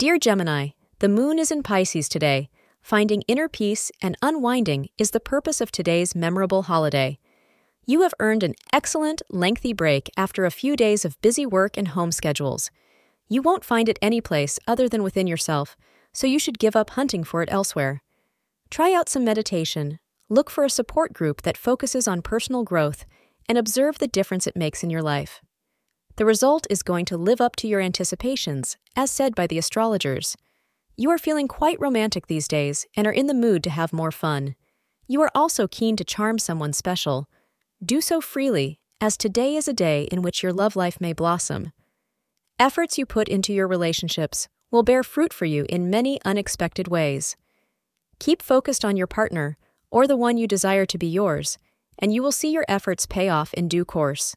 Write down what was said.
Dear Gemini, the moon is in Pisces today. Finding inner peace and unwinding is the purpose of today's memorable holiday. You have earned an excellent, lengthy break after a few days of busy work and home schedules. You won't find it anyplace other than within yourself, so you should give up hunting for it elsewhere. Try out some meditation, look for a support group that focuses on personal growth, and observe the difference it makes in your life. The result is going to live up to your anticipations, as said by the astrologers. You are feeling quite romantic these days and are in the mood to have more fun. You are also keen to charm someone special. Do so freely, as today is a day in which your love life may blossom. Efforts you put into your relationships will bear fruit for you in many unexpected ways. Keep focused on your partner, or the one you desire to be yours, and you will see your efforts pay off in due course.